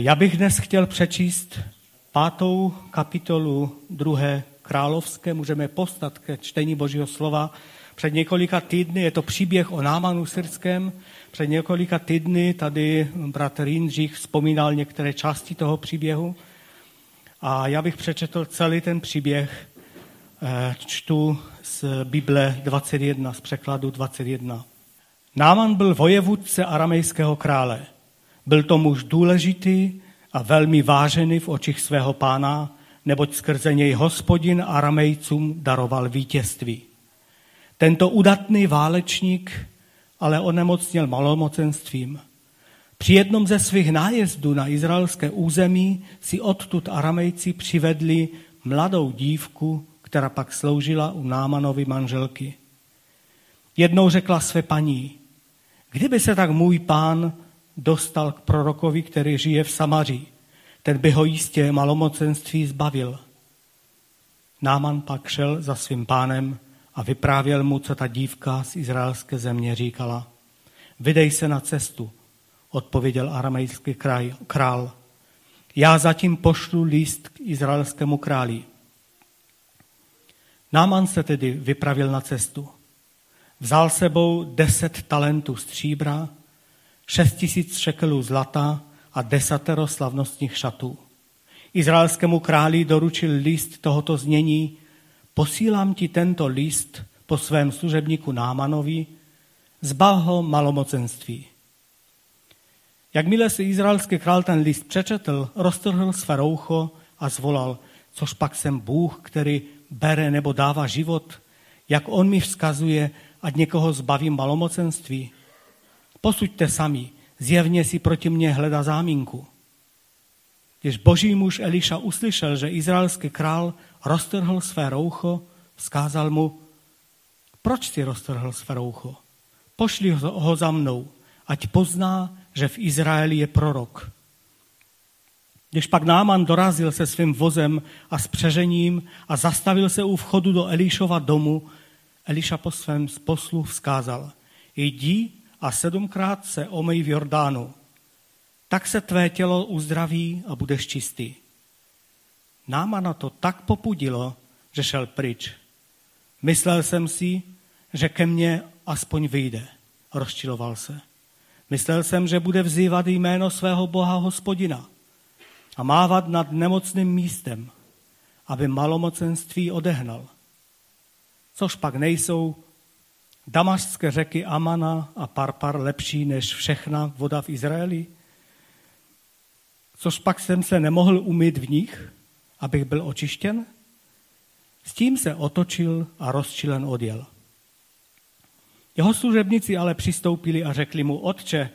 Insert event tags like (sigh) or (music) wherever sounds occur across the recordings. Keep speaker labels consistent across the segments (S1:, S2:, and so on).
S1: Já bych dnes chtěl přečíst pátou kapitolu druhé královské. Můžeme postat ke čtení Božího slova. Před několika týdny, je to příběh o Námanu syrském, před několika týdny tady bratr Jindřich vzpomínal některé části toho příběhu. A já bych přečetl celý ten příběh. Eh, čtu z Bible 21, z překladu 21. Náman byl vojevůdce aramejského krále. Byl to muž důležitý a velmi vážený v očích svého pána, neboť skrze něj hospodin aramejcům daroval vítězství. Tento udatný válečník ale onemocněl malomocenstvím. Při jednom ze svých nájezdů na izraelské území si odtud aramejci přivedli mladou dívku, která pak sloužila u Námanovi manželky. Jednou řekla své paní, kdyby se tak můj pán dostal k prorokovi, který žije v Samaří, ten by ho jistě malomocenství zbavil. Náman pak šel za svým pánem a vyprávěl mu, co ta dívka z izraelské země říkala. Vydej se na cestu, odpověděl aramejský král. Já zatím pošlu list k izraelskému králi. Náman se tedy vypravil na cestu. Vzal sebou deset talentů stříbra, šest tisíc šekelů zlata a desatero slavnostních šatů. Izraelskému králi doručil list tohoto znění, posílám ti tento list po svém služebníku Námanovi, zbav ho malomocenství. Jakmile si izraelský král ten list přečetl, roztrhl své roucho a zvolal, což pak jsem Bůh, který bere nebo dává život, jak on mi vzkazuje, ať někoho zbavím malomocenství. Posuďte sami, zjevně si proti mně hledá záminku. Když boží muž Eliša uslyšel, že izraelský král roztrhl své roucho, vzkázal mu, proč si roztrhl své roucho? Pošli ho za mnou, ať pozná, že v Izraeli je prorok. Když pak Náman dorazil se svým vozem a s přežením a zastavil se u vchodu do Elišova domu, Eliša po svém poslu vzkázal, jdi a sedmkrát se omej v Jordánu. Tak se tvé tělo uzdraví a budeš čistý. Námana to tak popudilo, že šel pryč. Myslel jsem si, že ke mně aspoň vyjde. Rozčiloval se. Myslel jsem, že bude vzývat jméno svého Boha hospodina a mávat nad nemocným místem, aby malomocenství odehnal. Což pak nejsou damašské řeky Amana a Parpar lepší než všechna voda v Izraeli? Což pak jsem se nemohl umýt v nich, abych byl očištěn? S tím se otočil a rozčilen odjel. Jeho služebníci ale přistoupili a řekli mu, otče,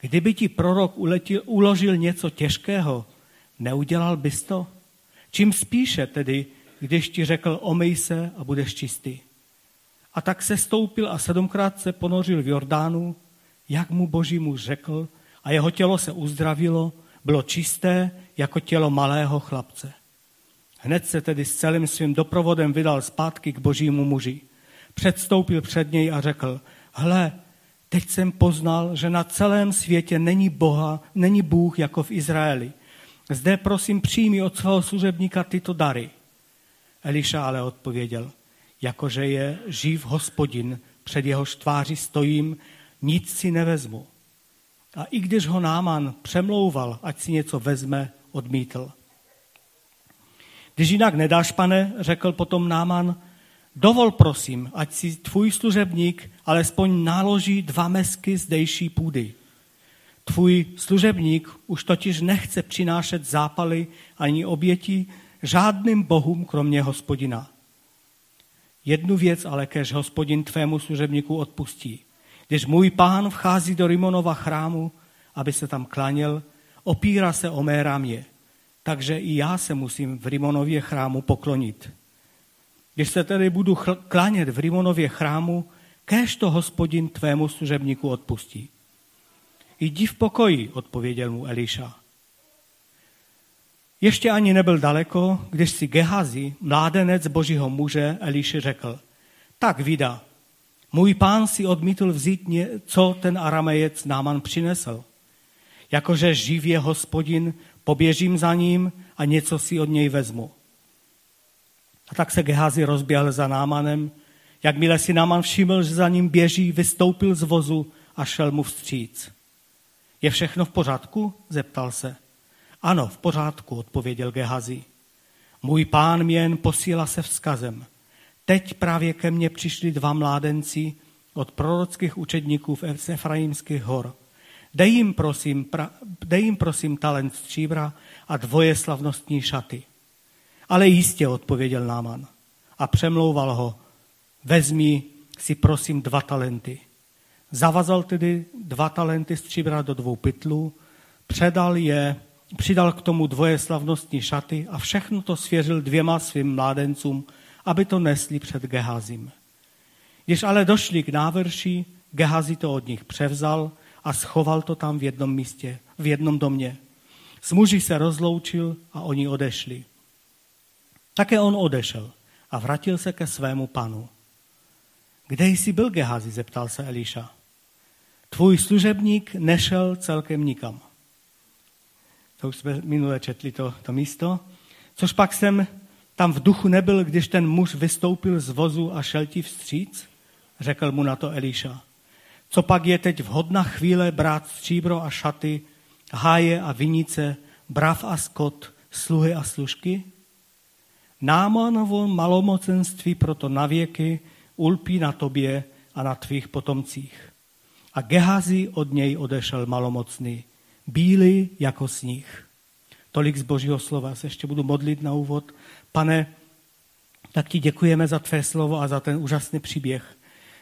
S1: kdyby ti prorok uletil, uložil něco těžkého, neudělal bys to? Čím spíše tedy, když ti řekl, omej se a budeš čistý. A tak se stoupil a sedmkrát se ponořil v Jordánu, jak mu boží muž řekl, a jeho tělo se uzdravilo, bylo čisté jako tělo malého chlapce. Hned se tedy s celým svým doprovodem vydal zpátky k božímu muži. Předstoupil před něj a řekl, hle, teď jsem poznal, že na celém světě není Boha, není Bůh jako v Izraeli. Zde prosím přijmi od svého služebníka tyto dary. Eliša ale odpověděl, jakože je živ hospodin, před jehož tváří stojím, nic si nevezmu. A i když ho Náman přemlouval, ať si něco vezme, odmítl. Když jinak nedáš, pane, řekl potom Náman, dovol prosím, ať si tvůj služebník alespoň naloží dva mesky zdejší půdy. Tvůj služebník už totiž nechce přinášet zápaly ani oběti žádným bohům, kromě hospodina. Jednu věc ale kež hospodin tvému služebníku odpustí. Když můj pán vchází do Rimonova chrámu, aby se tam klaněl, opírá se o mé rámě takže i já se musím v Rimonově chrámu poklonit. Když se tedy budu klánět v Rimonově chrámu, kéž to hospodin tvému služebníku odpustí. Jdi v pokoji, odpověděl mu Eliša. Ještě ani nebyl daleko, když si Gehazi, mládenec božího muže, Eliši řekl, tak vida, můj pán si odmítl vzít, co ten aramejec Náman přinesl. Jakože živ je hospodin, poběžím za ním a něco si od něj vezmu. A tak se Gehazi rozběhl za Námanem. Jakmile si Náman všiml, že za ním běží, vystoupil z vozu a šel mu vstříc. Je všechno v pořádku? zeptal se. Ano, v pořádku, odpověděl Gehazi. Můj pán mě jen posílá se vzkazem. Teď právě ke mně přišli dva mládenci od prorockých učedníků z Efraimských hor. Dej jim, prosím, pra, dej jim prosím talent stříbra a dvoje slavnostní šaty. Ale jistě, odpověděl Náman a přemlouval ho, vezmi si prosím dva talenty. Zavazal tedy dva talenty stříbra do dvou pytlů, předal je, přidal k tomu dvoje slavnostní šaty a všechno to svěřil dvěma svým mládencům, aby to nesli před Gehazim. Když ale došli k návrši, Gehazi to od nich převzal a schoval to tam v jednom místě, v jednom domě. S muži se rozloučil a oni odešli. Také on odešel a vrátil se ke svému panu. Kde jsi byl, Gehazi? zeptal se Eliša. Tvůj služebník nešel celkem nikam. To už jsme minule četli to, to místo. Což pak jsem tam v duchu nebyl, když ten muž vystoupil z vozu a šel ti vstříc? Řekl mu na to Eliša. Co pak je teď vhodná chvíle brát stříbro a šaty, háje a vinice, brav a skot, sluhy a služky? Námanovo malomocenství proto navěky ulpí na tobě a na tvých potomcích. A Gehazi od něj odešel malomocný, bílý jako sníh. Tolik z božího slova. Se ještě budu modlit na úvod. Pane, tak ti děkujeme za tvé slovo a za ten úžasný příběh.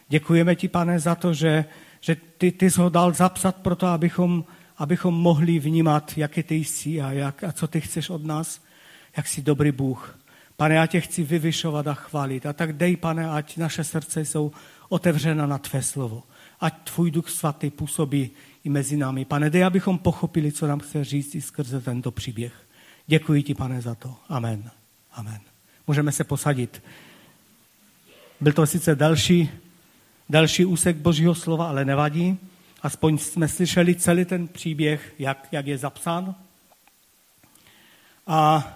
S1: Děkujeme ti, pane, za to, že, že ty, ty jsi ho dal zapsat proto, abychom, abychom mohli vnímat, jaký ty jsi a, jak, a co ty chceš od nás, jak jsi dobrý Bůh. Pane, já tě chci vyvyšovat a chválit. A tak dej, pane, ať naše srdce jsou otevřena na tvé slovo. Ať tvůj duch svatý působí i mezi námi. Pane, dej, abychom pochopili, co nám chce říct i skrze tento příběh. Děkuji ti, pane, za to. Amen. Amen. Můžeme se posadit. Byl to sice další, další úsek Božího slova, ale nevadí. Aspoň jsme slyšeli celý ten příběh, jak, jak je zapsán. A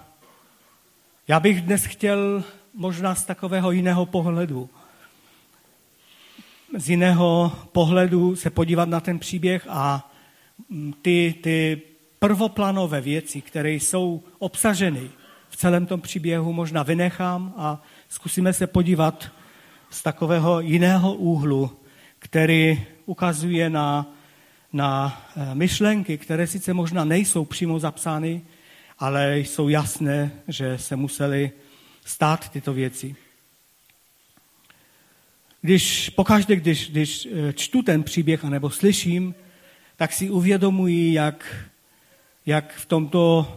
S1: já bych dnes chtěl možná z takového jiného pohledu, z jiného pohledu se podívat na ten příběh a ty, ty prvoplanové věci, které jsou obsaženy v celém tom příběhu, možná vynechám a zkusíme se podívat z takového jiného úhlu, který ukazuje na, na eh, myšlenky, které sice možná nejsou přímo zapsány, ale jsou jasné, že se museli stát tyto věci. Když pokaždé, když, když eh, čtu ten příběh anebo slyším, tak si uvědomuji, jak, jak v, tomto,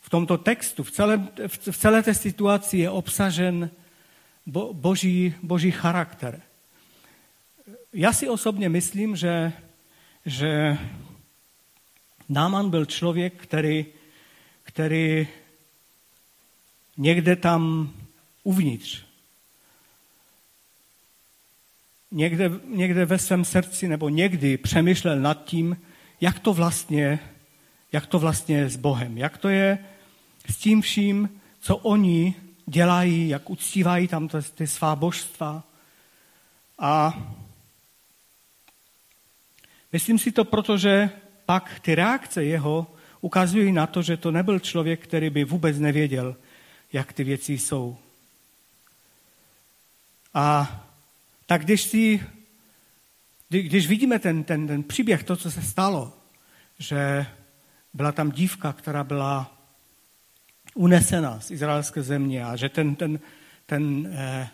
S1: v tomto textu, v, celém, v celé té situaci je obsažen bo, boží, boží charakter. Já si osobně myslím, že, že Náman byl člověk, který který někde tam uvnitř, někde, někde ve svém srdci nebo někdy přemýšlel nad tím, jak to vlastně, jak to vlastně je s Bohem, jak to je s tím vším, co oni dělají, jak uctívají tam ty svá božstva. A myslím si to, protože pak ty reakce jeho ukazují na to, že to nebyl člověk, který by vůbec nevěděl, jak ty věci jsou. A tak když si, když vidíme ten, ten, ten příběh, to, co se stalo, že byla tam dívka, která byla unesena z izraelské země a že ten, ten, ten eh,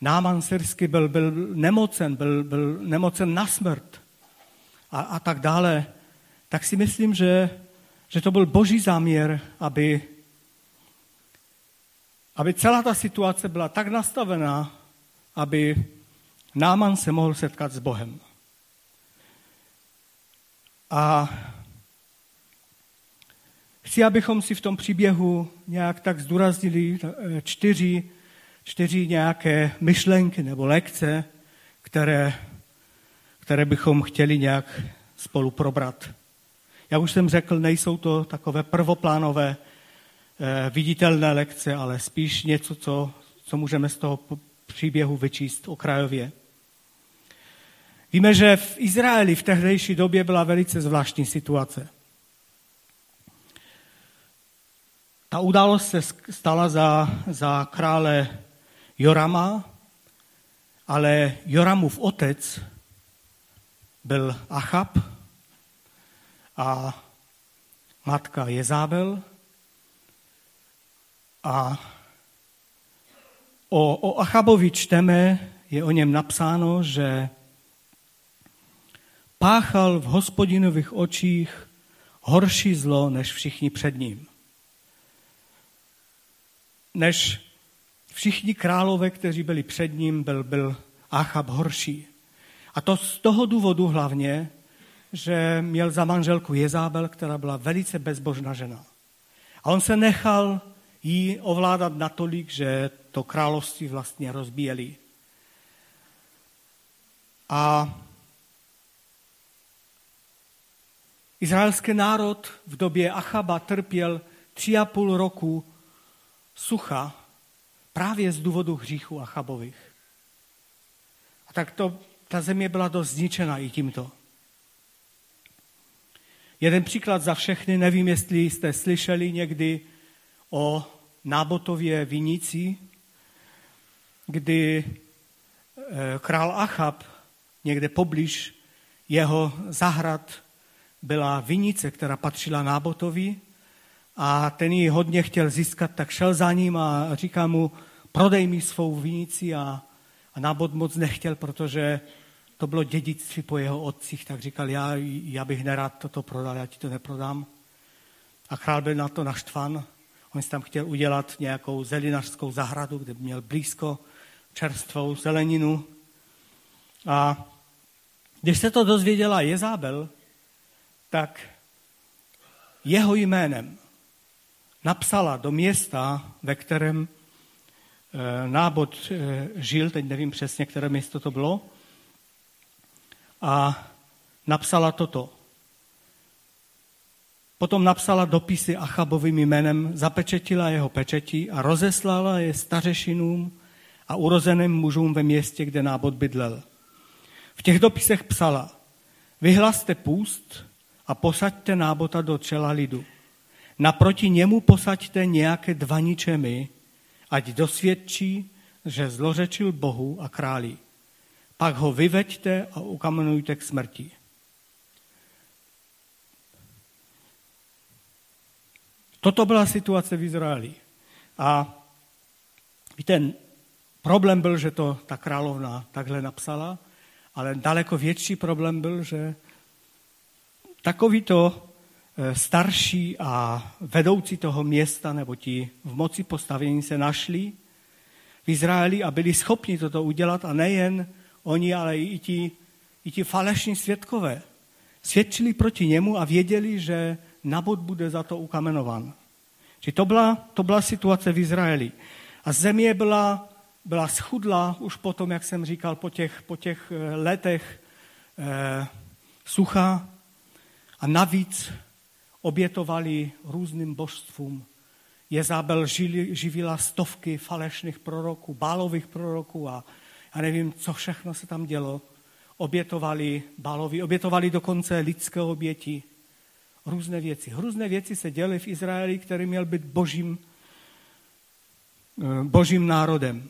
S1: náman syrský byl, byl nemocen, byl, byl nemocen na smrt a, a tak dále, tak si myslím, že že to byl boží záměr, aby, aby celá ta situace byla tak nastavená, aby Náman se mohl setkat s Bohem. A chci, abychom si v tom příběhu nějak tak zdůraznili eh, čtyři, čtyři nějaké myšlenky nebo lekce, které, které bychom chtěli nějak spolu probrat. Jak už jsem řekl, nejsou to takové prvoplánové eh, viditelné lekce, ale spíš něco, co, co můžeme z toho příběhu vyčíst okrajově. Víme, že v Izraeli v tehdejší době byla velice zvláštní situace. Ta událost se stala za, za krále Jorama, ale Joramův otec byl Achab a matka Jezábel a o, o Achabovi čteme, je o něm napsáno, že páchal v hospodinových očích horší zlo než všichni před ním. Než všichni králové, kteří byli před ním, byl, byl Achab horší. A to z toho důvodu hlavně, že měl za manželku Jezábel, která byla velice bezbožná žena. A on se nechal jí ovládat natolik, že to království vlastně rozbíjeli. A izraelský národ v době Achaba trpěl tři a půl roku sucha právě z důvodu hříchu Achabových. A tak to, ta země byla dost zničena i tímto. Jeden příklad za všechny, nevím, jestli jste slyšeli někdy o Nábotově vinici, kdy eh, král Achab někde poblíž jeho zahrad byla vinice, která patřila Nábotovi a ten ji hodně chtěl získat, tak šel za ním a říká mu, prodej mi svou vinici a, a Nábot moc nechtěl, protože to bylo dědictví po jeho otcích, tak říkal, já, já bych nerad toto prodal, já ti to neprodám. A král byl na to naštvan. On si tam chtěl udělat nějakou zelinařskou zahradu, kde měl blízko čerstvou zeleninu. A když se to dozvěděla Jezábel, tak jeho jménem napsala do města, ve kterém eh, nábod eh, žil, teď nevím přesně, které město to bylo, a napsala toto. Potom napsala dopisy Achabovým jménem, zapečetila jeho pečetí a rozeslala je stařešinům a urozeným mužům ve městě, kde nábod bydlel. V těch dopisech psala, vyhlaste půst a posaďte nábota do čela lidu. Naproti němu posaďte nějaké dva ničemy, ať dosvědčí, že zlořečil Bohu a králi pak ho vyveďte a ukamenujte k smrti. Toto byla situace v Izraeli. A víte, problém byl, že to ta královna takhle napsala, ale daleko větší problém byl, že takovýto e, starší a vedoucí toho města nebo ti v moci postavení se našli v Izraeli a byli schopni toto udělat a nejen oni, ale i ti, i ti falešní svědkové svědčili proti němu a věděli, že Nabot bude za to ukamenován. Či to byla, to byla situace v Izraeli. A země byla, byla schudla už potom, jak jsem říkal, po těch, po těch eh, letech eh, sucha a navíc obětovali různým božstvům. Jezabel živila stovky falešných proroků, bálových proroků a a nevím, co všechno se tam dělo. Obětovali balovi, obětovali dokonce lidské oběti. Různé věci. Různé věci se děly v Izraeli, který měl být božím, eh, božím národem.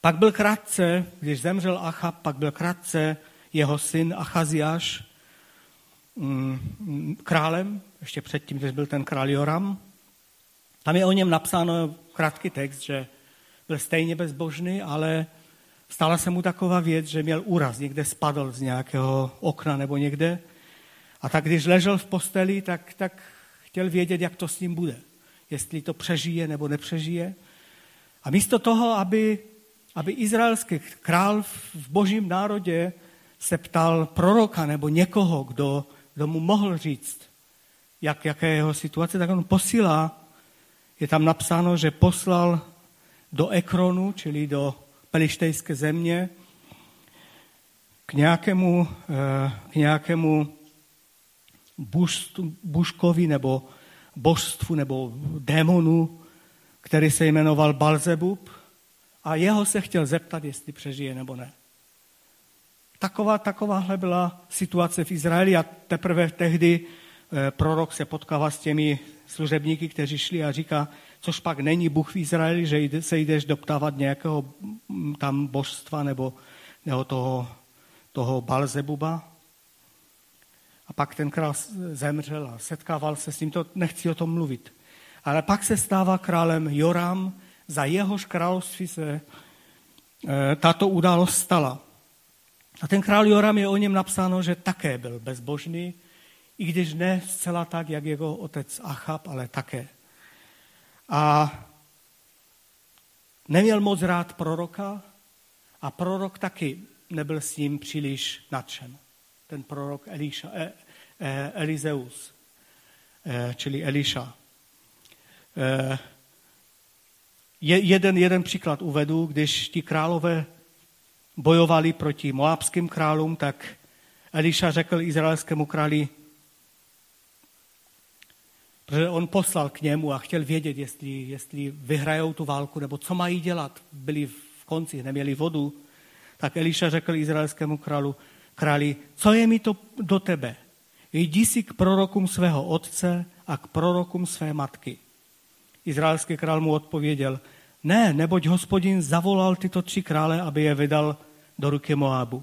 S1: Pak byl krátce, když zemřel Achab, pak byl krátce jeho syn Achaziáš králem, ještě předtím, když byl ten král Joram. Tam je o něm napsáno krátký text, že byl stejně bezbožný, ale stala se mu taková věc, že měl úraz, někde spadl z nějakého okna nebo někde. A tak když ležel v posteli, tak, tak chtěl vědět, jak to s ním bude. Jestli to přežije nebo nepřežije. A místo toho, aby, aby izraelský král v božím národě se ptal proroka nebo někoho, kdo, kdo mu mohl říct, jak, jaké je jeho situace, tak on posílá, je tam napsáno, že poslal do Ekronu, čili do pelištejské země, k nějakému, eh, k nějakému buškovi nebo božstvu nebo démonu, který se jmenoval Balzebub a jeho se chtěl zeptat, jestli přežije nebo ne. Taková, takováhle byla situace v Izraeli a teprve tehdy eh, prorok se potkává s těmi služebníky, kteří šli a říká, což pak není Bůh v Izraeli, že se jdeš doptávat nějakého mm, tam božstva nebo, nebo toho, toho Balzebuba. A pak ten král zemřel a setkával se s ním, to nechci o tom mluvit. Ale pak se stává králem Joram, za jehož království se e, tato událost stala. A ten král Joram je o něm napsáno, že také byl bezbožný, i když ne zcela tak, jak jeho otec Achab, ale také. A neměl moc rád proroka a prorok taky nebyl s ním příliš nadšen. Ten prorok Eliša, e, e, Elizeus, e, čili Eliša. E, je, jeden, jeden příklad uvedu, když ti králové bojovali proti moabským králům, tak Eliša řekl izraelskému králi, protože on poslal k němu a chtěl vědět, jestli, jestli vyhrajou tu válku, nebo co mají dělat. Byli v konci, neměli vodu. Tak Eliša řekl izraelskému králu, králi, co je mi to do tebe? Jdi si k prorokům svého otce a k prorokům své matky. Izraelský král mu odpověděl, ne, neboť hospodin zavolal tyto tři krále, aby je vydal do ruky Moabu.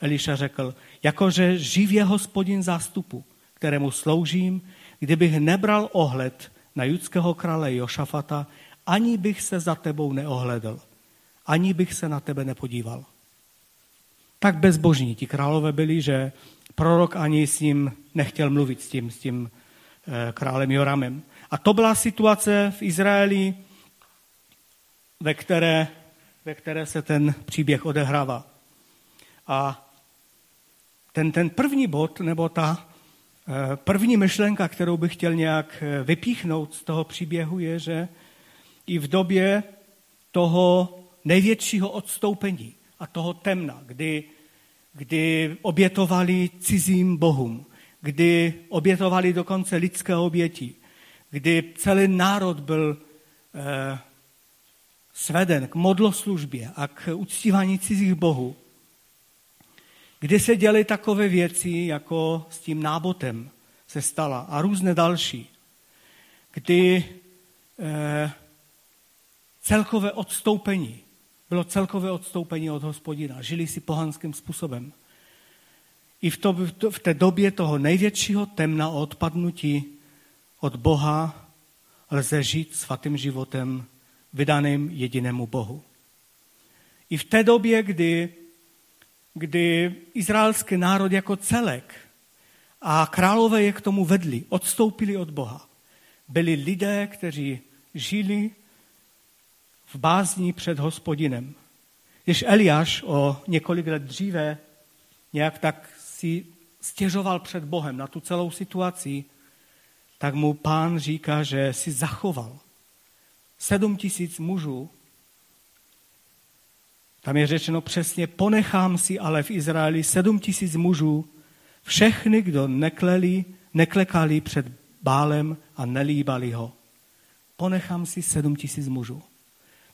S1: Eliša řekl, jakože živě hospodin zástupu, kterému sloužím, kdybych nebral ohled na judského krále Jošafata, ani bych se za tebou neohledl, ani bych se na tebe nepodíval. Tak bezbožní ti králové byli, že prorok ani s ním nechtěl mluvit, s tím, s tím eh, králem Joramem. A to byla situace v Izraeli, ve které, ve které se ten příběh odehrává. A ten, ten první bod, nebo ta eh, první myšlenka, kterou bych chtěl nějak eh, vypíchnout z toho příběhu, je, že i v době toho největšího odstoupení a toho temna, kdy, kdy obětovali cizím bohům, kdy obětovali dokonce lidské oběti, kdy celý národ byl eh, sveden k modloslužbě a k uctívání cizích bohů, kdy se děly takové věci, jako s tím nábotem se stala a různé další, kdy eh, celkové odstoupení, bylo celkové odstoupení od hospodina, žili si pohanským způsobem. I v, to, v té době toho největšího temna odpadnutí od Boha lze žít svatým životem vydaným jedinému Bohu. I v té době, kdy, kdy izraelský národ jako celek a králové je k tomu vedli, odstoupili od Boha, byli lidé, kteří žili v bázní před hospodinem. Když Eliáš o několik let dříve nějak tak si stěžoval před Bohem na tu celou situaci, tak mu pán říká, že si zachoval sedm tisíc mužů, tam je řečeno přesně, ponechám si ale v Izraeli sedm tisíc mužů, všechny, kdo nekleli, neklekali před bálem a nelíbali ho. Ponechám si sedm tisíc mužů.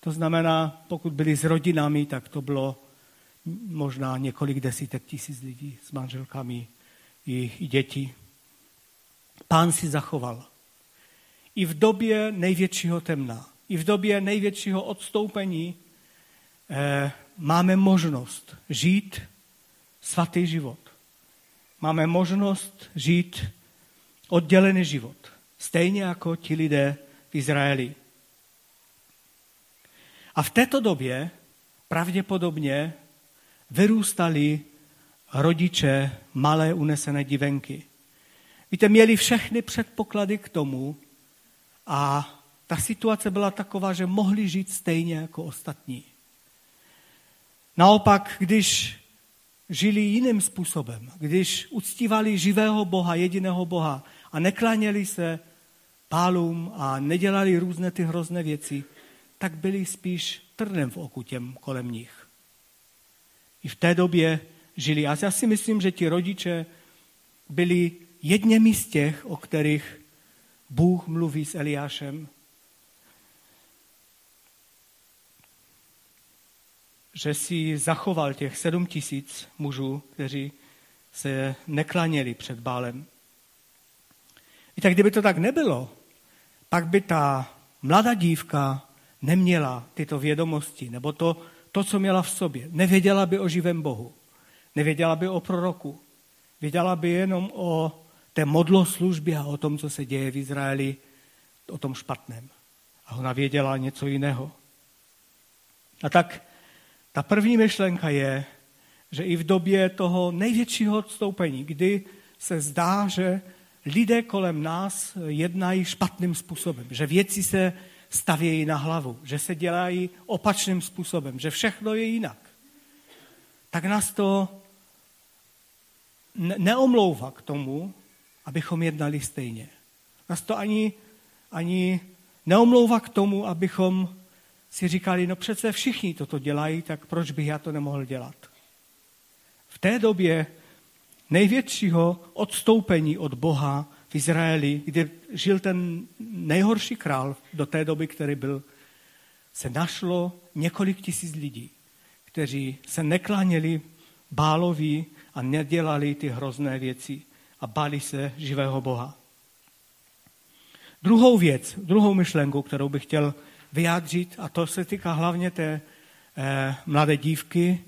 S1: To znamená, pokud byli s rodinami, tak to bylo možná několik desítek tisíc lidí s manželkami i, děti. Pán si zachoval. I v době největšího temna, i v době největšího odstoupení eh, máme možnost žít svatý život. Máme možnost žít oddělený život. Stejně jako ti lidé v Izraeli. A v této době pravděpodobně vyrůstali rodiče malé unesené divenky. Víte, měli všechny předpoklady k tomu a ta situace byla taková, že mohli žít stejně jako ostatní. Naopak, když žili jiným způsobem, když uctívali živého Boha, jediného Boha a neklaněli se pálům a nedělali různé ty hrozné věci, tak byli spíš trnem v oku těm kolem nich. I v té době žili. A já si myslím, že ti rodiče byli jedněmi z těch, o kterých Bůh mluví s Eliášem, že si zachoval těch sedm tisíc mužů, kteří se neklaněli před bálem. I tak kdyby to tak nebylo, pak by ta mladá dívka neměla tyto vědomosti, nebo to, to, co měla v sobě. Nevěděla by o živém Bohu. Nevěděla by o proroku. Věděla by jenom o té modloslužbě a o tom, co se děje v Izraeli, o tom špatném. A ona věděla něco jiného. A tak ta první myšlenka je, že i v době toho největšího odstoupení, kdy se zdá, že lidé kolem nás jednají špatným způsobem, že věci se stavějí na hlavu, že se dělají opačným způsobem, že všechno je jinak, tak nás to neomlouvá k tomu, abychom jednali stejně. Nás to ani, ani neomlouvá k tomu, abychom si říkali, no přece všichni toto dělají, tak proč bych já to nemohl dělat? V té době největšího odstoupení od Boha v Izraeli, kde žil ten nejhorší král do té doby, který byl, se našlo několik tisíc lidí, kteří se nekláněli Bálovi a nedělali ty hrozné věci a báli se živého Boha. Druhou věc, druhou myšlenku, kterou bych chtěl vyjádřit, a to se týká hlavně té eh, mladé dívky,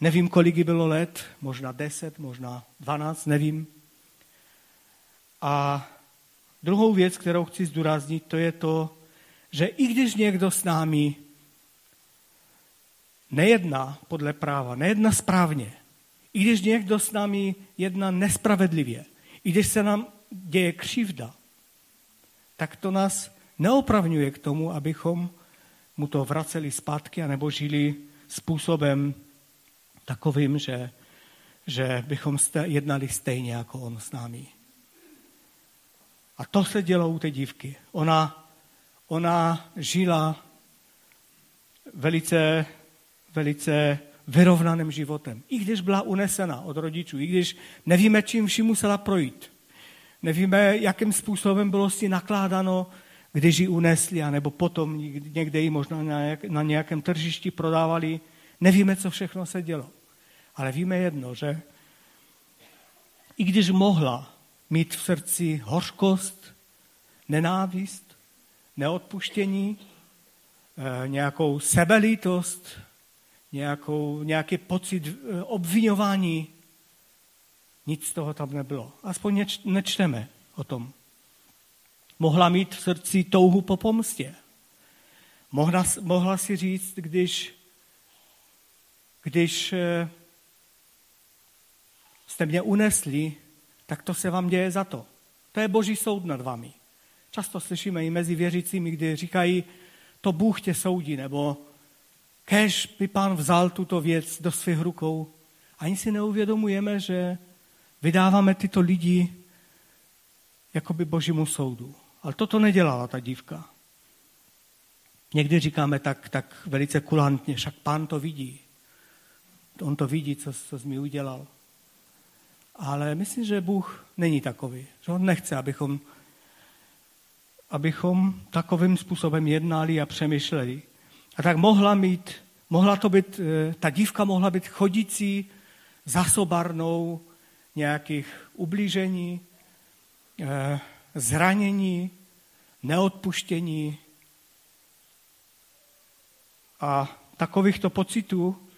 S1: nevím, kolik jí bylo let, možná deset, možná dvanáct, nevím. A druhou věc, kterou chci zdůraznit, to je to, že i když někdo s námi nejedná podle práva, nejedná správně, i když někdo s námi jedná nespravedlivě, i když se nám děje křivda, tak to nás neopravňuje k tomu, abychom mu to vraceli zpátky anebo žili způsobem takovým, že, že bychom jednali stejně jako on s námi. A to se dělo u té dívky. Ona, ona žila velice, velice vyrovnaným životem. I když byla unesena od rodičů, i když nevíme, čím vším musela projít. Nevíme, jakým způsobem bylo si nakládáno, když ji unesli, anebo potom někde ji možná na nějakém tržišti prodávali. Nevíme, co všechno se dělo. Ale víme jedno, že i když mohla mít v srdci hořkost, nenávist, neodpuštění, eh, nějakou sebelítost, nějakou, nějaký pocit eh, obvinování. Nic z toho tam nebylo. Aspoň neč, nečteme o tom. Mohla mít v srdci touhu po pomstě. Mohla, mohla si říct, když, když eh, jste mě unesli, tak to se vám děje za to. To je boží soud nad vami. Často slyšíme i mezi věřícími, kdy říkají, to Bůh tě soudí, nebo kež by pán vzal tuto věc do svých rukou. Ani si neuvědomujeme, že vydáváme tyto lidi jakoby božímu soudu. Ale toto nedělala ta dívka. Někdy říkáme tak, tak velice kulantně, však pán to vidí. On to vidí, co, co jsi mi udělal. Ale myslím, že Bůh není takový. Že on nechce, abychom, abychom takovým způsobem jednali a přemýšleli. A tak mohla mít, mohla to být, eh, ta dívka mohla být chodící zasobarnou nějakých ublížení, eh, zranění, neodpuštění a takovýchto pocitů,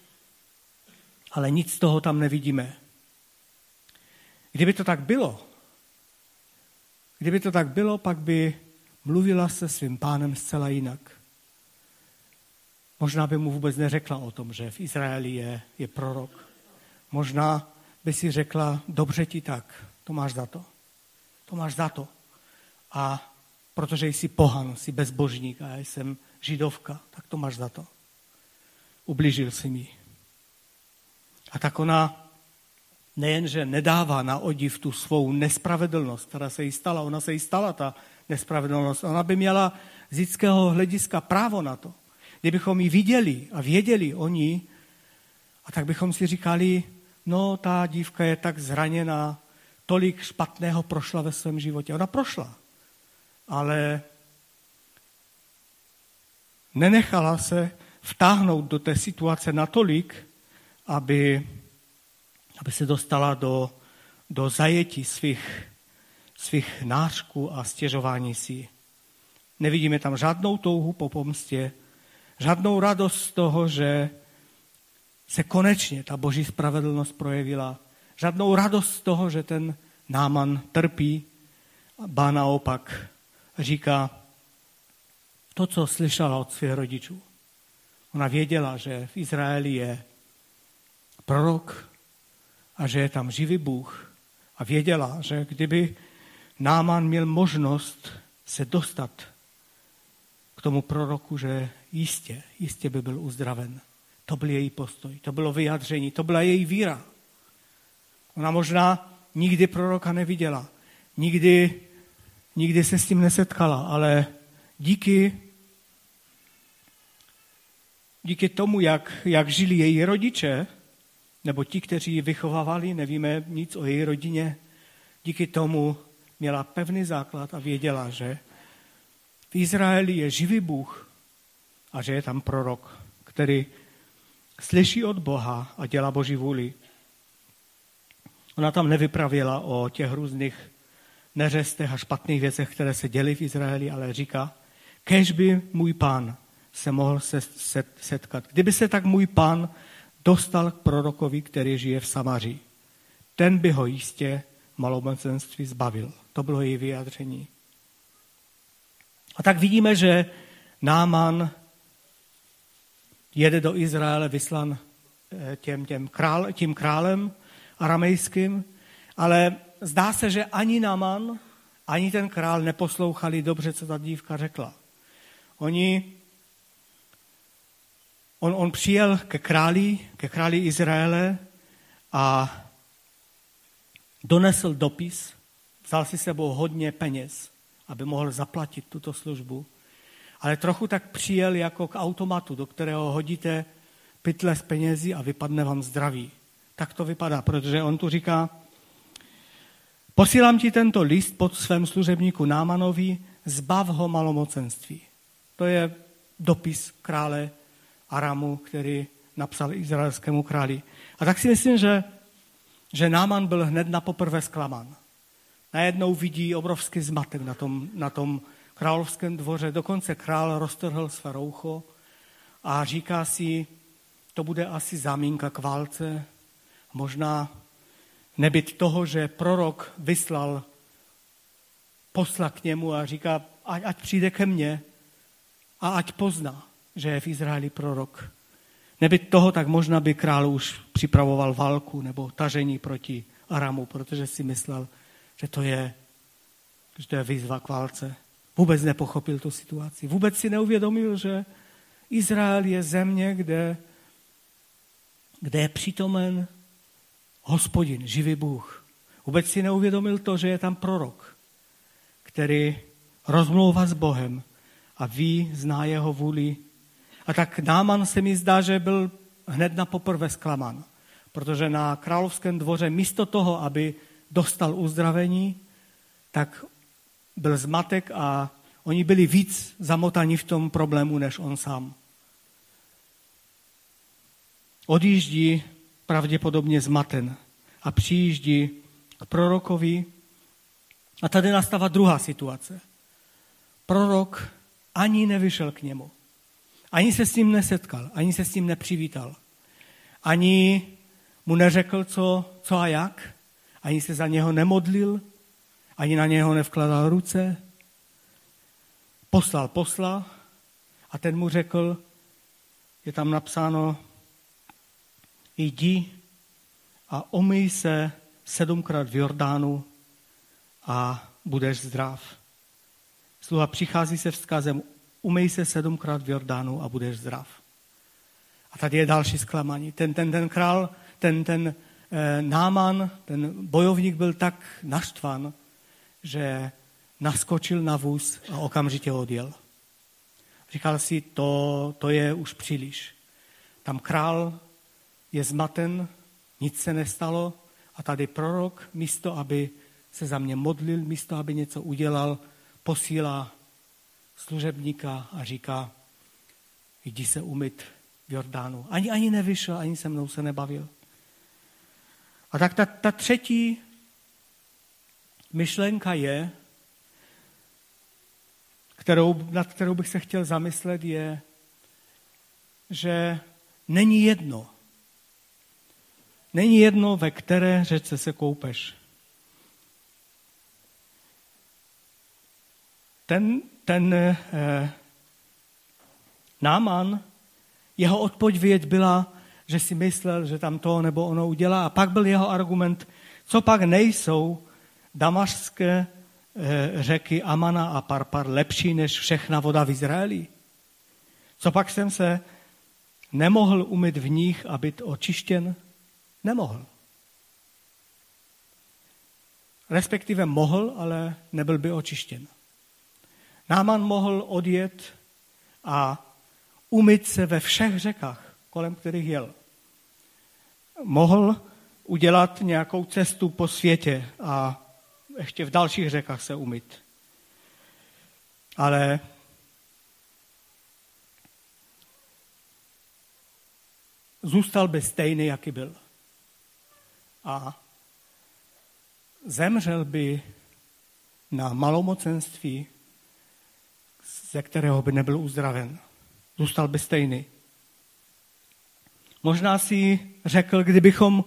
S1: ale nic z toho tam nevidíme. Kdyby to tak bylo, kdyby to tak bylo, pak by mluvila se svým pánem zcela jinak. Možná by mu vůbec neřekla o tom, že v Izraeli je, je prorok. Možná by si řekla, dobře ti tak, to máš za to. To máš za to. A protože jsi pohan, jsi bezbožník a já jsem židovka, tak to máš za to. Ublížil si mi. A tak ona nejenže nedává na odiv tu svou nespravedlnost, která se jí stala, ona se jí stala ta nespravedlnost, ona by měla z lidského hlediska právo na to. Kdybychom ji viděli a věděli o ní, a tak bychom si říkali, no ta dívka je tak zraněná, tolik špatného prošla ve svém životě. Ona prošla, ale nenechala se vtáhnout do té situace natolik, aby, aby se dostala do, do zajetí svých, svých nářků a stěžování si. Nevidíme tam žádnou touhu po pomstě, žádnou radost z toho, že se konečně ta boží spravedlnost projevila, žádnou radost z toho, že ten náman trpí, ba naopak říká to, co slyšela od svých rodičů. Ona věděla, že v Izraeli je prorok a že je tam živý Bůh. A věděla, že kdyby Náman měl možnost se dostat k tomu proroku, že jistě, jistě by byl uzdraven. To byl její postoj, to bylo vyjádření, to byla její víra. Ona možná nikdy proroka neviděla, nikdy, nikdy se s tím nesetkala, ale díky, díky tomu, jak, jak žili její rodiče, nebo ti, kteří ji vychovávali, nevíme nic o její rodině, díky tomu měla pevný základ a věděla, že v Izraeli je živý Bůh a že je tam prorok, který slyší od Boha a dělá Boží vůli. Ona tam nevypravila o těch různých neřestech a špatných věcech, které se děly v Izraeli, ale říká, kež by můj pán se mohl setkat. Kdyby se tak můj pán dostal k prorokovi, který žije v Samaří, ten by ho jistě malomocenství zbavil. To bylo její vyjádření. A tak vidíme, že Náman jede do Izraele vyslan eh, těm, těm král, tím králem aramejským, ale zdá se, že ani Naman, ani ten král neposlouchali dobře, co ta dívka řekla. Oni, on, on přijel ke králi, ke králi Izraele a donesl dopis, vzal si sebou hodně peněz, aby mohl zaplatit tuto službu ale trochu tak přijel jako k automatu, do kterého hodíte pytle s penězi a vypadne vám zdraví. Tak to vypadá, protože on tu říká, posílám ti tento list pod svém služebníku Námanovi, zbav ho malomocenství. To je dopis krále Aramu, který napsal izraelskému králi. A tak si myslím, že, že Náman byl hned na poprvé zklamán. Najednou vidí obrovský zmatek na tom, na tom královském dvoře. Dokonce král roztrhl své roucho a říká si, to bude asi zamínka k válce. Možná nebyt toho, že prorok vyslal posla k němu a říká, ať, ať přijde ke mně a ať pozná, že je v Izraeli prorok. Nebyt toho, tak možná by král už připravoval válku nebo tažení proti Aramu, protože si myslel, že to je, že to je výzva k válce. Vůbec nepochopil tu situaci. Vůbec si neuvědomil, že Izrael je země, kde, kde je přítomen hospodin, živý Bůh. Vůbec si neuvědomil to, že je tam prorok, který rozmlouvá s Bohem a ví, zná jeho vůli. A tak Náman se mi zdá, že byl hned na poprvé zklamán, protože na královském dvoře místo toho, aby dostal uzdravení, tak byl zmatek a oni byli víc zamotaní v tom problému, než on sám. Odjíždí pravděpodobně zmaten a přijíždí k prorokovi a tady nastává druhá situace. Prorok ani nevyšel k němu. Ani se s ním nesetkal, ani se s ním nepřivítal. Ani mu neřekl, co, co a jak, ani se za něho nemodlil, ani na něho nevkladal ruce. Poslal posla a ten mu řekl, je tam napsáno, jdi a omyj se sedmkrát v Jordánu a budeš zdrav. Sluha přichází se vzkazem, umej se sedmkrát v Jordánu a budeš zdrav. A tady je další zklamání. Ten, ten, ten král, ten, ten e, náman, ten bojovník byl tak naštvan, že naskočil na vůz a okamžitě odjel. Říkal si, to, to je už příliš. Tam král je zmaten, nic se nestalo A tady prorok, místo aby se za mě modlil, místo aby něco udělal, posílá služebníka a říká, jdi se umyt v Jordánu. Ani, ani nevyšel, ani se mnou se nebavil. A tak ta, ta třetí myšlenka je, kterou, nad kterou bych se chtěl zamyslet, je, že není jedno. Není jedno, ve které řece se koupeš. Ten, ten eh, Náman, jeho odpověď byla, že si myslel, že tam to nebo ono udělá. A pak byl jeho argument, co pak nejsou damašské eh, řeky Amana a Parpar lepší než všechna voda v Izraeli? Co pak jsem se nemohl umyt v nich a být očištěn? Nemohl. Respektive mohl, ale nebyl by očištěn. Náman mohl odjet a umyt se ve všech řekách, kolem kterých jel. Mohl udělat nějakou cestu po světě a ještě v dalších řekách se umyt. Ale zůstal by stejný, jaký byl. A zemřel by na malomocenství, ze kterého by nebyl uzdraven. Zůstal by stejný. Možná si řekl, kdybychom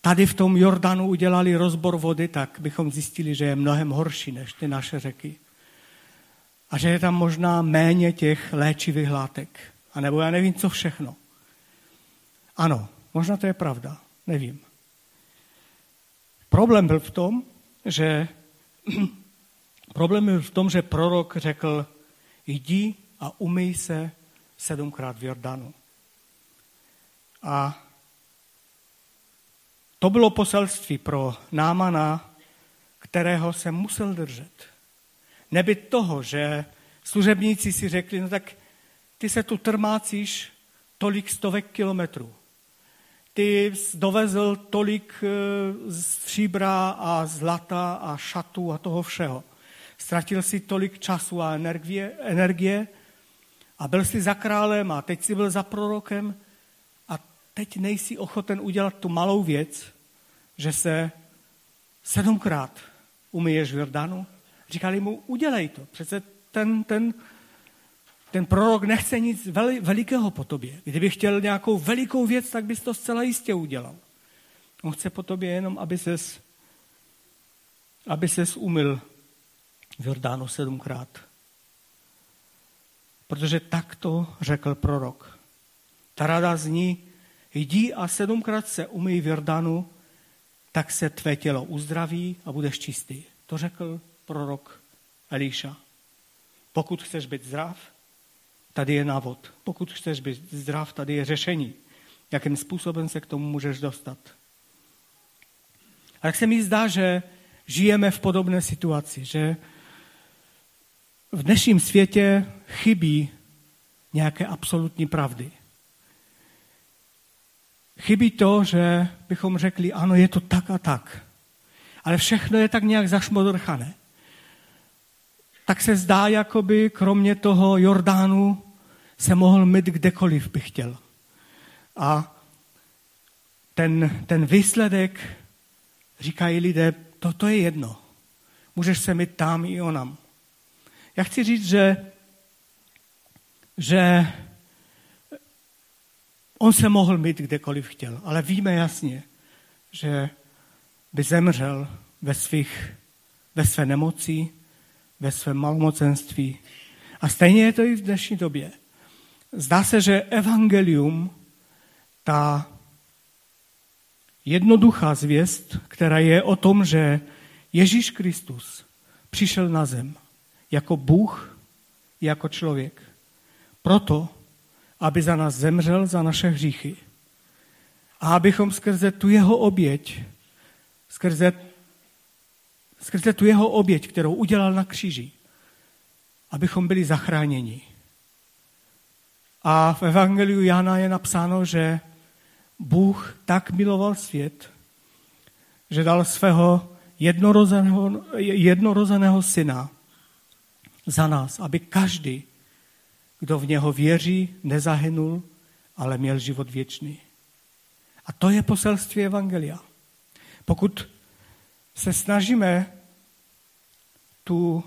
S1: tady v tom Jordanu udělali rozbor vody, tak bychom zjistili, že je mnohem horší než ty naše řeky. A že je tam možná méně těch léčivých látek. A nebo já nevím, co všechno. Ano, možná to je pravda, nevím. Problém byl v tom, že (clears throat) problém byl v tom, že prorok řekl, jdi a umyj se sedmkrát v Jordanu. A to bylo poselství pro Námana, kterého se musel držet. Nebyt toho, že služebníci si řekli, no tak ty se tu trmácíš tolik stovek kilometrů. Ty dovezl tolik e, stříbra a zlata a šatů a toho všeho. Ztratil si tolik času a energie, energie a byl jsi za králem a teď jsi byl za prorokem a teď nejsi ochoten udělat tu malou věc, že se sedmkrát umyješ v Jordánu. Říkali mu, udělej to. Přece ten, ten, ten prorok nechce nic velikého po tobě. Kdyby chtěl nějakou velikou věc, tak bys to zcela jistě udělal. On chce po tobě jenom, aby ses, aby ses umyl v Jordánu sedmkrát. Protože tak to řekl prorok. Ta rada zní, jdi a sedmkrát se umyj v Jordánu, tak se tvé tělo uzdraví a budeš čistý. To řekl prorok Elíša. Pokud chceš být zdrav, tady je návod. Pokud chceš být zdrav, tady je řešení. Jakým způsobem se k tomu můžeš dostat. A tak se mi zdá, že žijeme v podobné situaci, že v dnešním světě chybí nějaké absolutní pravdy. Chybí to, že bychom řekli, ano, je to tak a tak. Ale všechno je tak nějak zašmodrchané. Tak se zdá, jako by kromě toho Jordánu se mohl myt kdekoliv by chtěl. A ten, ten výsledek, říkají lidé, to, to je jedno. Můžeš se myt tam i onam. Já chci říct, že, že on se mohl mít kdekoliv chtěl, ale víme jasně, že by zemřel ve, svých, ve své nemoci, ve svém malmocenství. A stejně je to i v dnešní době. Zdá se, že evangelium, ta jednoduchá zvěst, která je o tom, že Ježíš Kristus přišel na zem jako Bůh, jako člověk. Proto, aby za nás zemřel za naše hříchy. A abychom skrze tu jeho oběť, skrze, skrze tu jeho oběť, kterou udělal na kříži, abychom byli zachráněni. A v Evangeliu Jana je napsáno, že Bůh tak miloval svět, že dal svého jednorozeného, jednorozeného syna za nás, aby každý, kdo v něho věří, nezahynul, ale měl život věčný. A to je poselství Evangelia. Pokud se snažíme tu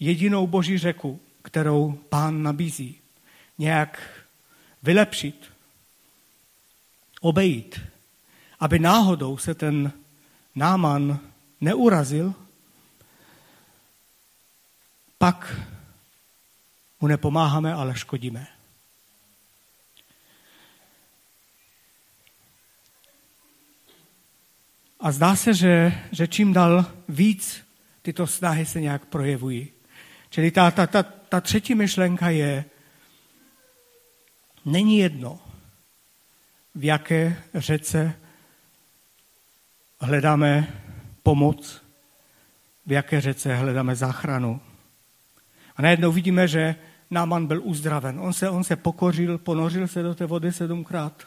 S1: jedinou boží řeku, kterou pán nabízí, nějak vylepšit, obejít, aby náhodou se ten náman neurazil, pak mu nepomáháme, ale škodíme. A zdá se, že, že čím dál víc tyto snahy se nějak projevují. Čili ta, ta, ta, ta třetí myšlenka je, není jedno, v jaké řece hledáme pomoc, v jaké řece hledáme záchranu. A najednou vidíme, že Náman byl uzdraven. On se, on se pokořil, ponořil se do té vody sedmkrát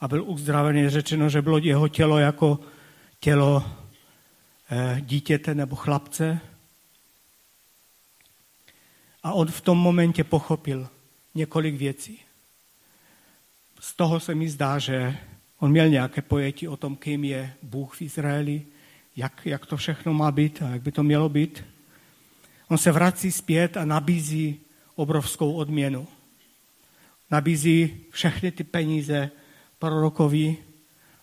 S1: a byl uzdraven. Je řečeno, že bylo jeho tělo jako tělo eh, dítěte nebo chlapce. A on v tom momentě pochopil několik věcí. Z toho se mi zdá, že on měl nějaké pojetí o tom, kým je Bůh v Izraeli, jak, jak to všechno má být a jak by to mělo být. On se vrací zpět a nabízí obrovskou odměnu. Nabízí všechny ty peníze prorokovi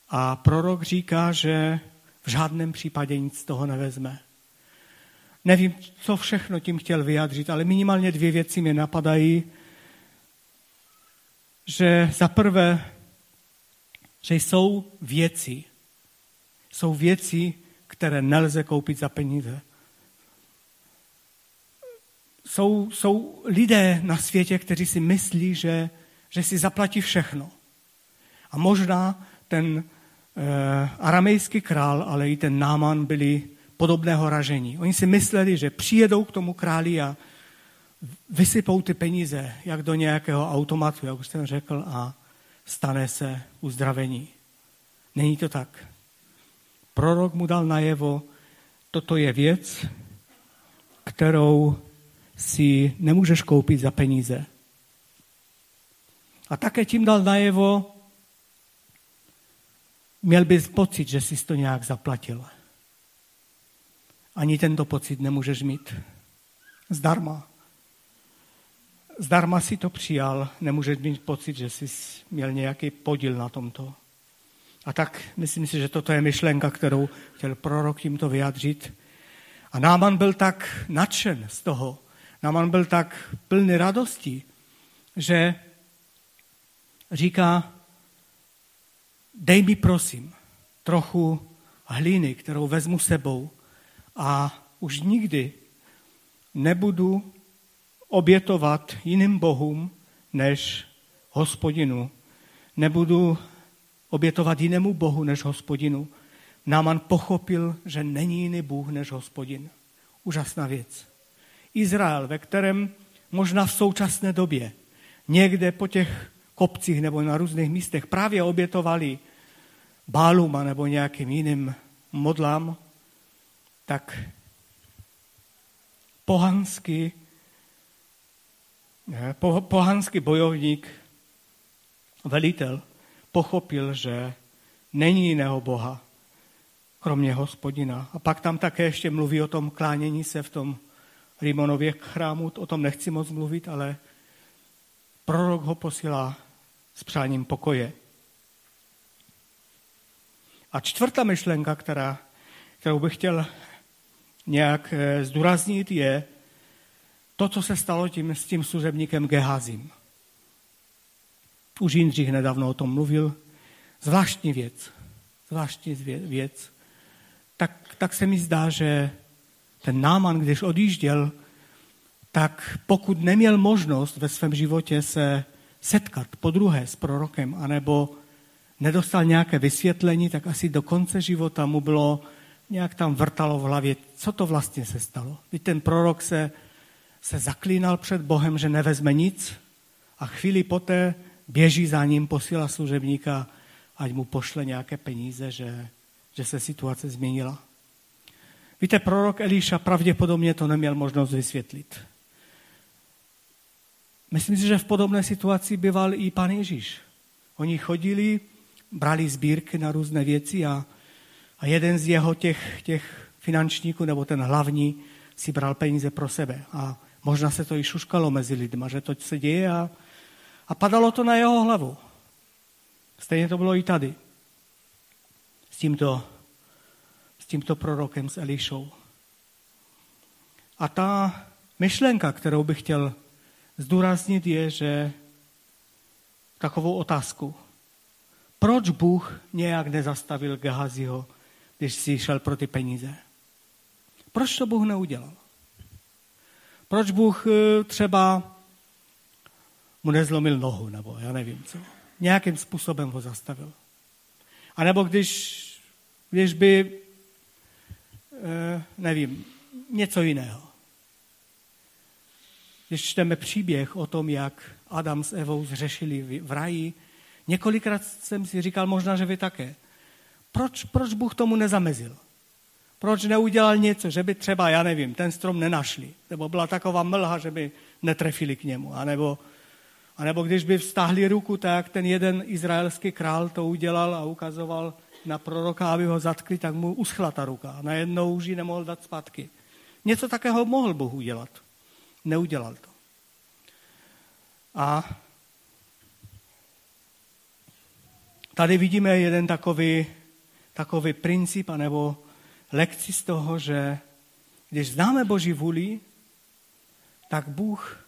S1: a prorok říká, že v žádném případě nic z toho nevezme. Nevím, co všechno tím chtěl vyjádřit, ale minimálně dvě věci mě napadají, že za prvé, že jsou věci, jsou věci, které nelze koupit za peníze. Jsou, jsou lidé na světě, kteří si myslí, že, že si zaplatí všechno. A možná ten Eh, aramejský král, ale i ten Náman byli podobného ražení. Oni si mysleli, že přijedou k tomu králi a vysypou ty peníze, jak do nějakého automatu, jak už jsem řekl, a stane se uzdravení. Není to tak. Prorok mu dal najevo, toto je věc, kterou si nemůžeš koupit za peníze. A také tím dal najevo, měl bys pocit, že jsi to nějak zaplatil. Ani tento pocit nemůžeš mít. Zdarma. Zdarma si to přijal, nemůžeš mít pocit, že jsi měl nějaký podíl na tomto. A tak myslím si, že toto je myšlenka, kterou chtěl prorok tímto vyjádřit. A Náman byl tak nadšen z toho, Náman byl tak plný radosti, že říká, dej mi prosím trochu hlíny, kterou vezmu sebou a už nikdy nebudu obětovat jiným bohům než hospodinu. Nebudu obětovat jinému bohu než hospodinu. Náman pochopil, že není jiný bůh než hospodin. Úžasná věc. Izrael, ve kterém možná v současné době někde po těch kopcích nebo na různých místech právě obětovali Báluma nebo nějakým jiným modlám, tak pohanský, po, pohanský bojovník, velitel, pochopil, že není jiného Boha, kromě hospodina. A pak tam také ještě mluví o tom klánění se v tom Rimonově chrámu, o tom nechci moc mluvit, ale prorok ho posílá s přáním pokoje. A čtvrtá myšlenka, která, kterou bych chtěl nějak eh, zdůraznit, je to, co se stalo tím, s tím služebníkem Gehazim. Už Jindřich nedávno o tom mluvil. Zvláštní věc. Zvláštní věc. Tak, tak se mi zdá, že ten náman, když odjížděl, tak pokud neměl možnost ve svém životě se setkat po druhé s prorokem, anebo nedostal nějaké vysvětlení, tak asi do konce života mu bylo nějak tam vrtalo v hlavě, co to vlastně se stalo. Víte, ten prorok se, se zaklínal před Bohem, že nevezme nic a chvíli poté běží za ním, posílá služebníka, ať mu pošle nějaké peníze, že že se situace změnila. Víte, prorok Elíša pravděpodobně to neměl možnost vysvětlit. Myslím si, že v podobné situaci býval i pan Ježíš. Oni chodili, brali sbírky na různé věci a, a jeden z jeho těch, těch finančníků, nebo ten hlavní, si bral peníze pro sebe. A možná se to i šuškalo mezi lidma, že to se děje a, a padalo to na jeho hlavu. Stejně to bylo i tady. S tímto, s tímto prorokem, s Elišou. A ta myšlenka, kterou bych chtěl zdůraznit, je, že takovou otázku. Proč Bůh nějak nezastavil Gehaziho, když si šel pro ty peníze? Proč to Bůh neudělal? Proč Bůh eh, třeba mu nezlomil nohu, nebo já nevím co. Nějakým způsobem ho zastavil. A nebo když, když by, eh, nevím, něco jiného. Když čteme příběh o tom, jak Adam s Evou zřešili v raji, několikrát jsem si říkal, možná, že vy také. Proč, proč Bůh tomu nezamezil? Proč neudělal něco, že by třeba, já nevím, ten strom nenašli, nebo byla taková mlha, že by netrefili k němu, anebo, anebo když by vstáhli ruku, tak ten jeden izraelský král to udělal a ukazoval na proroka, aby ho zatkli, tak mu uschla ta ruka. A najednou už ji nemohl dát zpátky. Něco takého mohl Bůh udělat. Neudělal to. A tady vidíme jeden takový, takový princip, anebo lekci z toho, že když známe Boží vůli, tak Bůh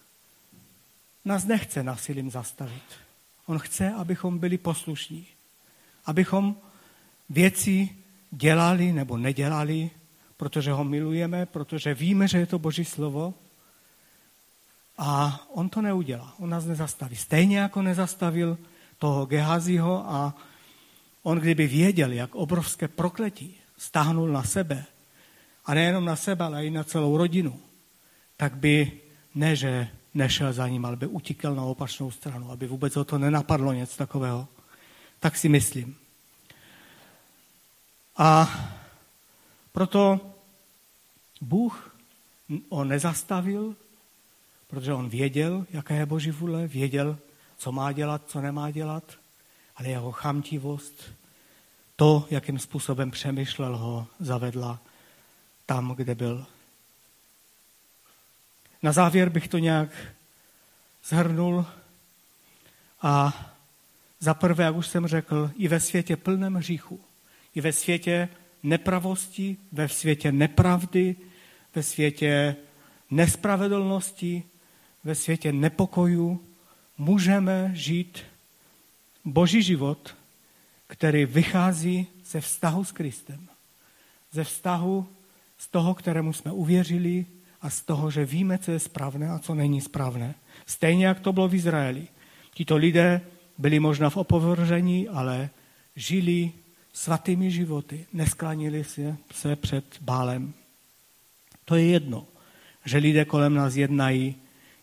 S1: nás nechce nasilím zastavit. On chce, abychom byli poslušní. Abychom věci dělali nebo nedělali, protože ho milujeme, protože víme, že je to Boží slovo. A on to neudělá. On nás nezastaví. Stejně jako nezastavil toho Gehaziho a on kdyby věděl, jak obrovské prokletí stáhnul na sebe, a nejenom na sebe, ale i na celou rodinu, tak by ne, že nešel za ním, ale by utíkal na opačnou stranu, aby vůbec o to nenapadlo něco takového. Tak si myslím. A proto Bůh on nezastavil, protože on věděl, jaká je Boží vůle, věděl, co má dělat, co nemá dělat, ale jeho chamtivost to, jakým způsobem přemýšlel, ho zavedla tam, kde byl. Na závěr bych to nějak zhrnul a za prvé, jak už jsem řekl, i ve světě plném hříchu, i ve světě nepravosti, ve světě nepravdy, ve světě nespravedlnosti, ve světě nepokojů můžeme žít boží život který vychází ze vztahu s Kristem. Ze vztahu z toho, kterému jsme uvěřili a z toho, že víme, co je správné a co není správné. Stejně, jak to bylo v Izraeli. Tito lidé byli možná v opovržení, ale žili svatými životy, nesklanili se, se před bálem. To je jedno, že lidé kolem nás jednají,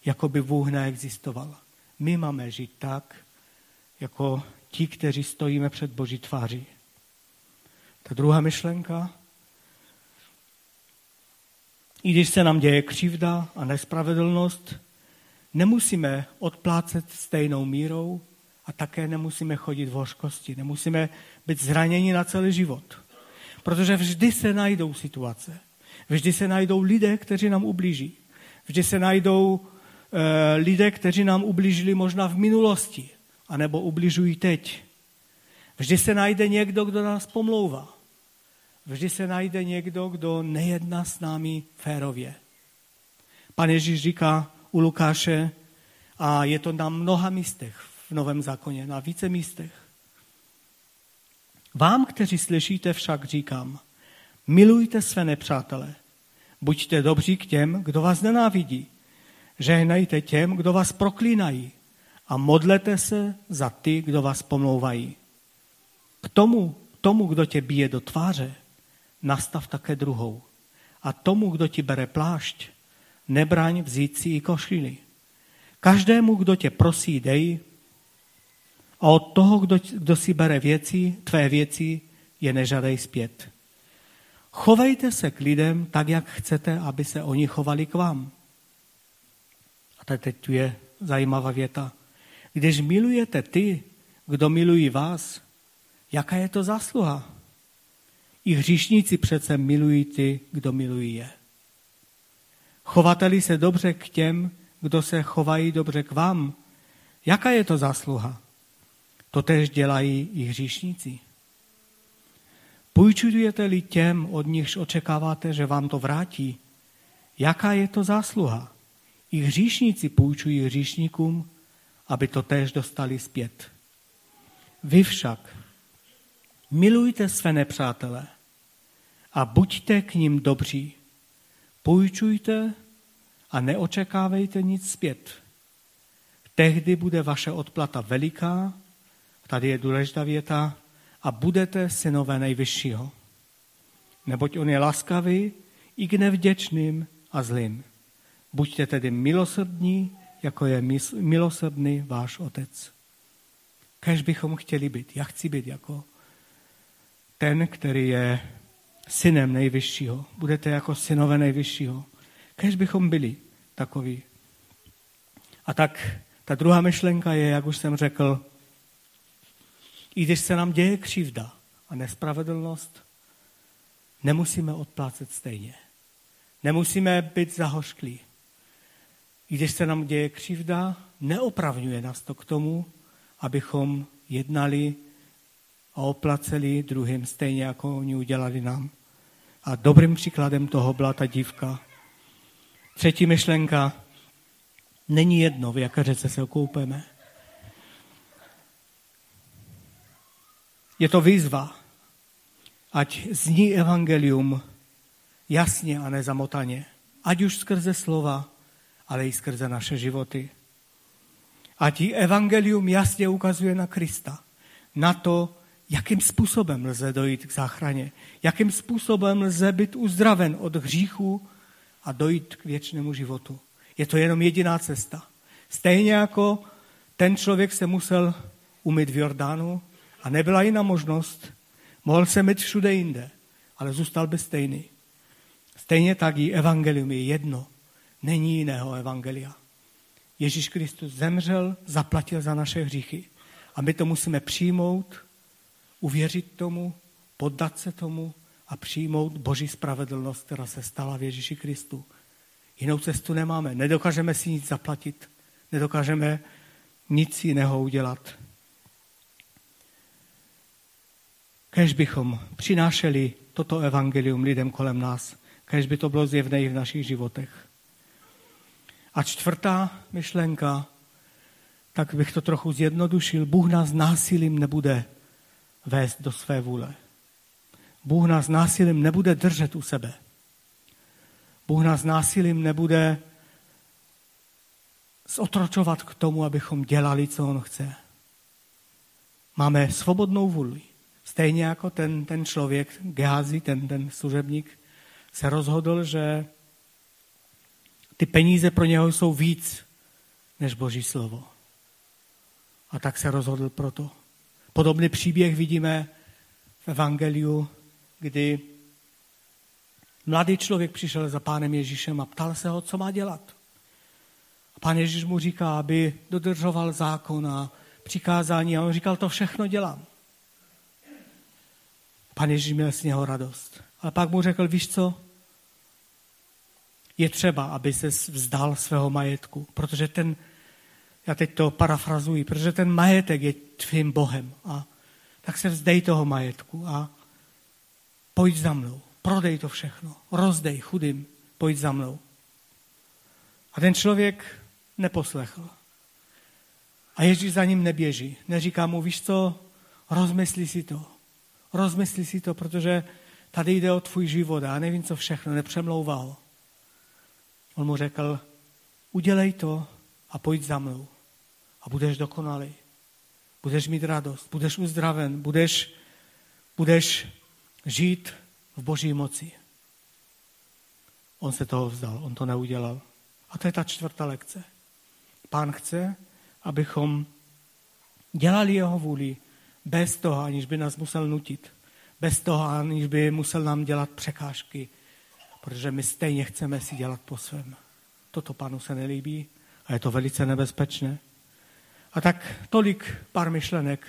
S1: jako by Bůh neexistoval. My máme žít tak, jako ti, kteří stojíme před Boží tváří. Ta druhá myšlenka, i když se nám děje křivda a nespravedlnost, nemusíme odplácet stejnou mírou a také nemusíme chodit v hořkosti, nemusíme být zraněni na celý život. Protože vždy se najdou situace, vždy se najdou lidé, kteří nám ublíží. Vždy se najdou e, lidé, kteří nám ublížili možná v minulosti anebo ubližují teď. Vždy se najde někdo, kdo nás pomlouvá. Vždy se najde někdo, kdo nejedná s námi férově. Pan Ježíš říká u Lukáše, a je to na mnoha místech v Novém zákoně, na více místech. Vám, kteří slyšíte, však říkám, milujte své nepřátele, buďte dobří k těm, kdo vás nenávidí, žehnejte těm, kdo vás proklínají, a modlete se za ty, kdo vás pomlouvají. K tomu, tomu, kdo tě bije do tváře, nastav také druhou. A tomu, kdo ti bere plášť, nebraň vzít si i košili. Každému, kdo tě prosí, dej. A od toho, kdo, kdo si bere věci, tvé věci, je nežadej zpět. Chovejte se k lidem tak, jak chcete, aby se oni chovali k vám. A teď tu je zajímavá věta. Když milujete ty, kdo milují vás, jaká je to zásluha? I hříšníci přece milují ty, kdo milují je. Chovateli se dobře k těm, kdo se chovají dobře k vám, jaká je to zásluha? To tež dělají i hříšníci. Půjčujete-li těm, od nichž očekáváte, že vám to vrátí, jaká je to zásluha? I hříšníci půjčují hříšníkům, aby to též dostali zpět. Vy však milujte své nepřátele a buďte k ním dobří. Půjčujte a neočekávejte nic zpět. Tehdy bude vaše odplata veliká, tady je důležitá věta, a budete synové nejvyššího. Neboť on je laskavý i k nevděčným a zlým. Buďte tedy milosrdní, jako je milosrdný váš otec. Kež bychom chtěli být. Já chci být jako ten, který je synem nejvyššího. Budete jako synové nejvyššího. Kež bychom byli takoví. A tak ta druhá myšlenka je, jak už jsem řekl, i když se nám děje křivda a nespravedlnost, nemusíme odplácet stejně. Nemusíme být zahořklí. I když se nám děje křivda, neopravňuje nás to k tomu, abychom jednali a oplaceli druhým stejně, jako oni udělali nám. A dobrým příkladem toho byla ta dívka. Třetí myšlenka. Není jedno, v jaké řece se okoupeme. Je to výzva, ať zní evangelium jasně a nezamotaně. Ať už skrze slova, ale i skrze naše životy. Ať evangelium jasně ukazuje na Krista, na to, jakým způsobem lze dojít k záchraně, jakým způsobem lze být uzdraven od hříchu a dojít k věčnému životu. Je to jenom jediná cesta. Stejně jako ten člověk se musel umyt v Jordánu a nebyla jiná možnost, mohl se myt všude jinde, ale zůstal by stejný. Stejně tak i evangelium je jedno. Není jiného evangelia. Ježíš Kristus zemřel, zaplatil za naše hříchy. A my to musíme přijmout, uvěřit tomu, poddat se tomu a přijmout Boží spravedlnost, která se stala v Ježíši Kristu. Jinou cestu nemáme. Nedokážeme si nic zaplatit. Nedokážeme nic jiného udělat. Kež bychom přinášeli toto evangelium lidem kolem nás, kež by to bylo zjevné i v našich životech. A čtvrtá myšlenka, tak bych to trochu zjednodušil. Bůh nás násilím nebude vést do své vůle. Bůh nás násilím nebude držet u sebe. Bůh nás násilím nebude zotročovat k tomu, abychom dělali, co On chce. Máme svobodnou vůli. Stejně jako ten, ten člověk, Gehazi, ten, ten služebník, se rozhodl, že ty peníze pro něho jsou víc než Boží slovo. A tak se rozhodl proto. Podobný příběh vidíme v Evangeliu, kdy mladý člověk přišel za pánem Ježíšem a ptal se ho, co má dělat. A pán Ježíš mu říká, aby dodržoval zákon a přikázání a on říkal, to všechno dělám. Pán Ježíš měl z něho radost. Ale pak mu řekl, víš co, je třeba, aby se vzdal svého majetku, protože ten, já teď to parafrazuji, protože ten majetek je tvým Bohem. A tak se vzdej toho majetku a pojď za mnou. Prodej to všechno. Rozdej chudým. Pojď za mnou. A ten člověk neposlechl. A Ježíš za ním neběží. Neříká mu, víš co, rozmysli si to. Rozmysli si to, protože tady jde o tvůj život a nevím, co všechno, nepřemlouval. On mu řekl, udělej to a pojď za mnou a budeš dokonalý. Budeš mít radost, budeš uzdraven, budeš, budeš žít v boží moci. On se toho vzdal, on to neudělal. A to je ta čtvrtá lekce. Pán chce, abychom dělali jeho vůli bez toho, aniž by nás musel nutit. Bez toho, aniž by musel nám dělat překážky, protože my stejně chceme si dělat po svém. Toto panu se nelíbí a je to velice nebezpečné. A tak tolik pár myšlenek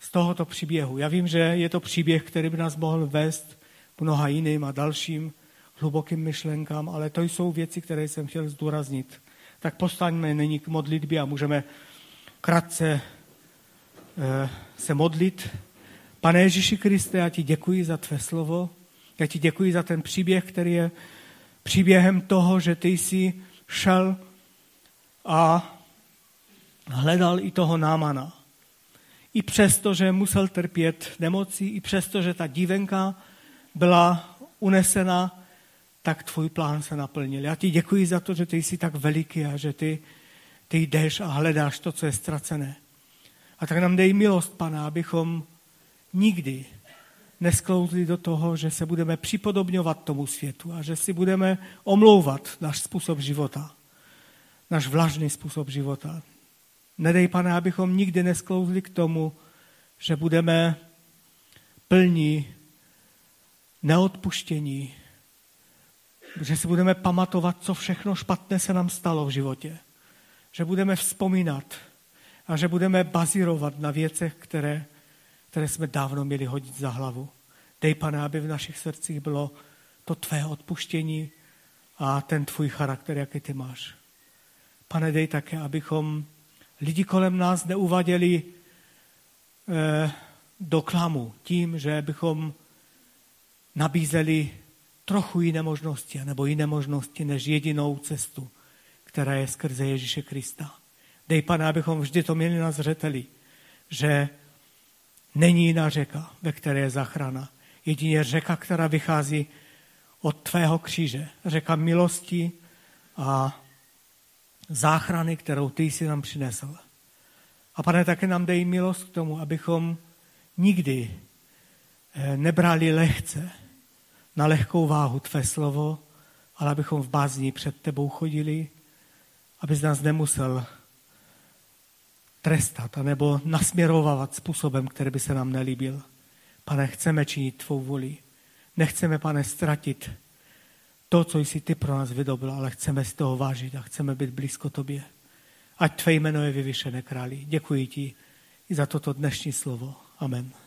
S1: z tohoto příběhu. Já vím, že je to příběh, který by nás mohl vést mnoha jiným a dalším hlubokým myšlenkám, ale to jsou věci, které jsem chtěl zdůraznit. Tak postaňme nyní k modlitbě a můžeme krátce eh, se modlit. Pane Ježíši Kriste, já ti děkuji za tvé slovo. Já ti děkuji za ten příběh, který je příběhem toho, že ty jsi šel a hledal i toho námana. I přesto, že musel trpět nemocí, i přesto, že ta dívenka byla unesena, tak tvůj plán se naplnil. Já ti děkuji za to, že ty jsi tak veliký a že ty, ty jdeš a hledáš to, co je ztracené. A tak nám dej milost, Pana, abychom nikdy nesklouzli do toho, že se budeme připodobňovat tomu světu a že si budeme omlouvat náš způsob života, náš vlažný způsob života. Nedej, pane, abychom nikdy nesklouzli k tomu, že budeme plní neodpuštění, že si budeme pamatovat, co všechno špatné se nám stalo v životě. Že budeme vzpomínat a že budeme bazírovat na věcech, které, které jsme dávno měli hodit za hlavu. Dej, pane, aby v našich srdcích bylo to tvé odpuštění a ten tvůj charakter, jaký ty máš. Pane, dej také, abychom lidi kolem nás neuvaděli eh, do klamu tím, že bychom nabízeli trochu jiné možnosti, nebo jiné možnosti než jedinou cestu, která je skrze Ježíše Krista. Dej, pane, abychom vždy to měli na zřeteli, že není jiná řeka, ve které je zachrana. Jedině řeka, která vychází od tvého kříže. Řeka milosti a záchrany, kterou ty jsi nám přinesl. A pane, také nám dej milost k tomu, abychom nikdy eh, nebrali lehce na lehkou váhu tvé slovo, ale abychom v bázní před tebou chodili, abys nás nemusel trestat anebo nasměrovávat způsobem, který by se nám nelíbil. Pane, chceme činit tvou vůli. Nechceme, pane, ztratit to, co jsi ty pro nás vydobil, ale chceme si toho vážit a chceme být blízko tobě. Ať tvé jméno je vyvyšené králi. Děkuji ti i za toto dnešní slovo. Amen.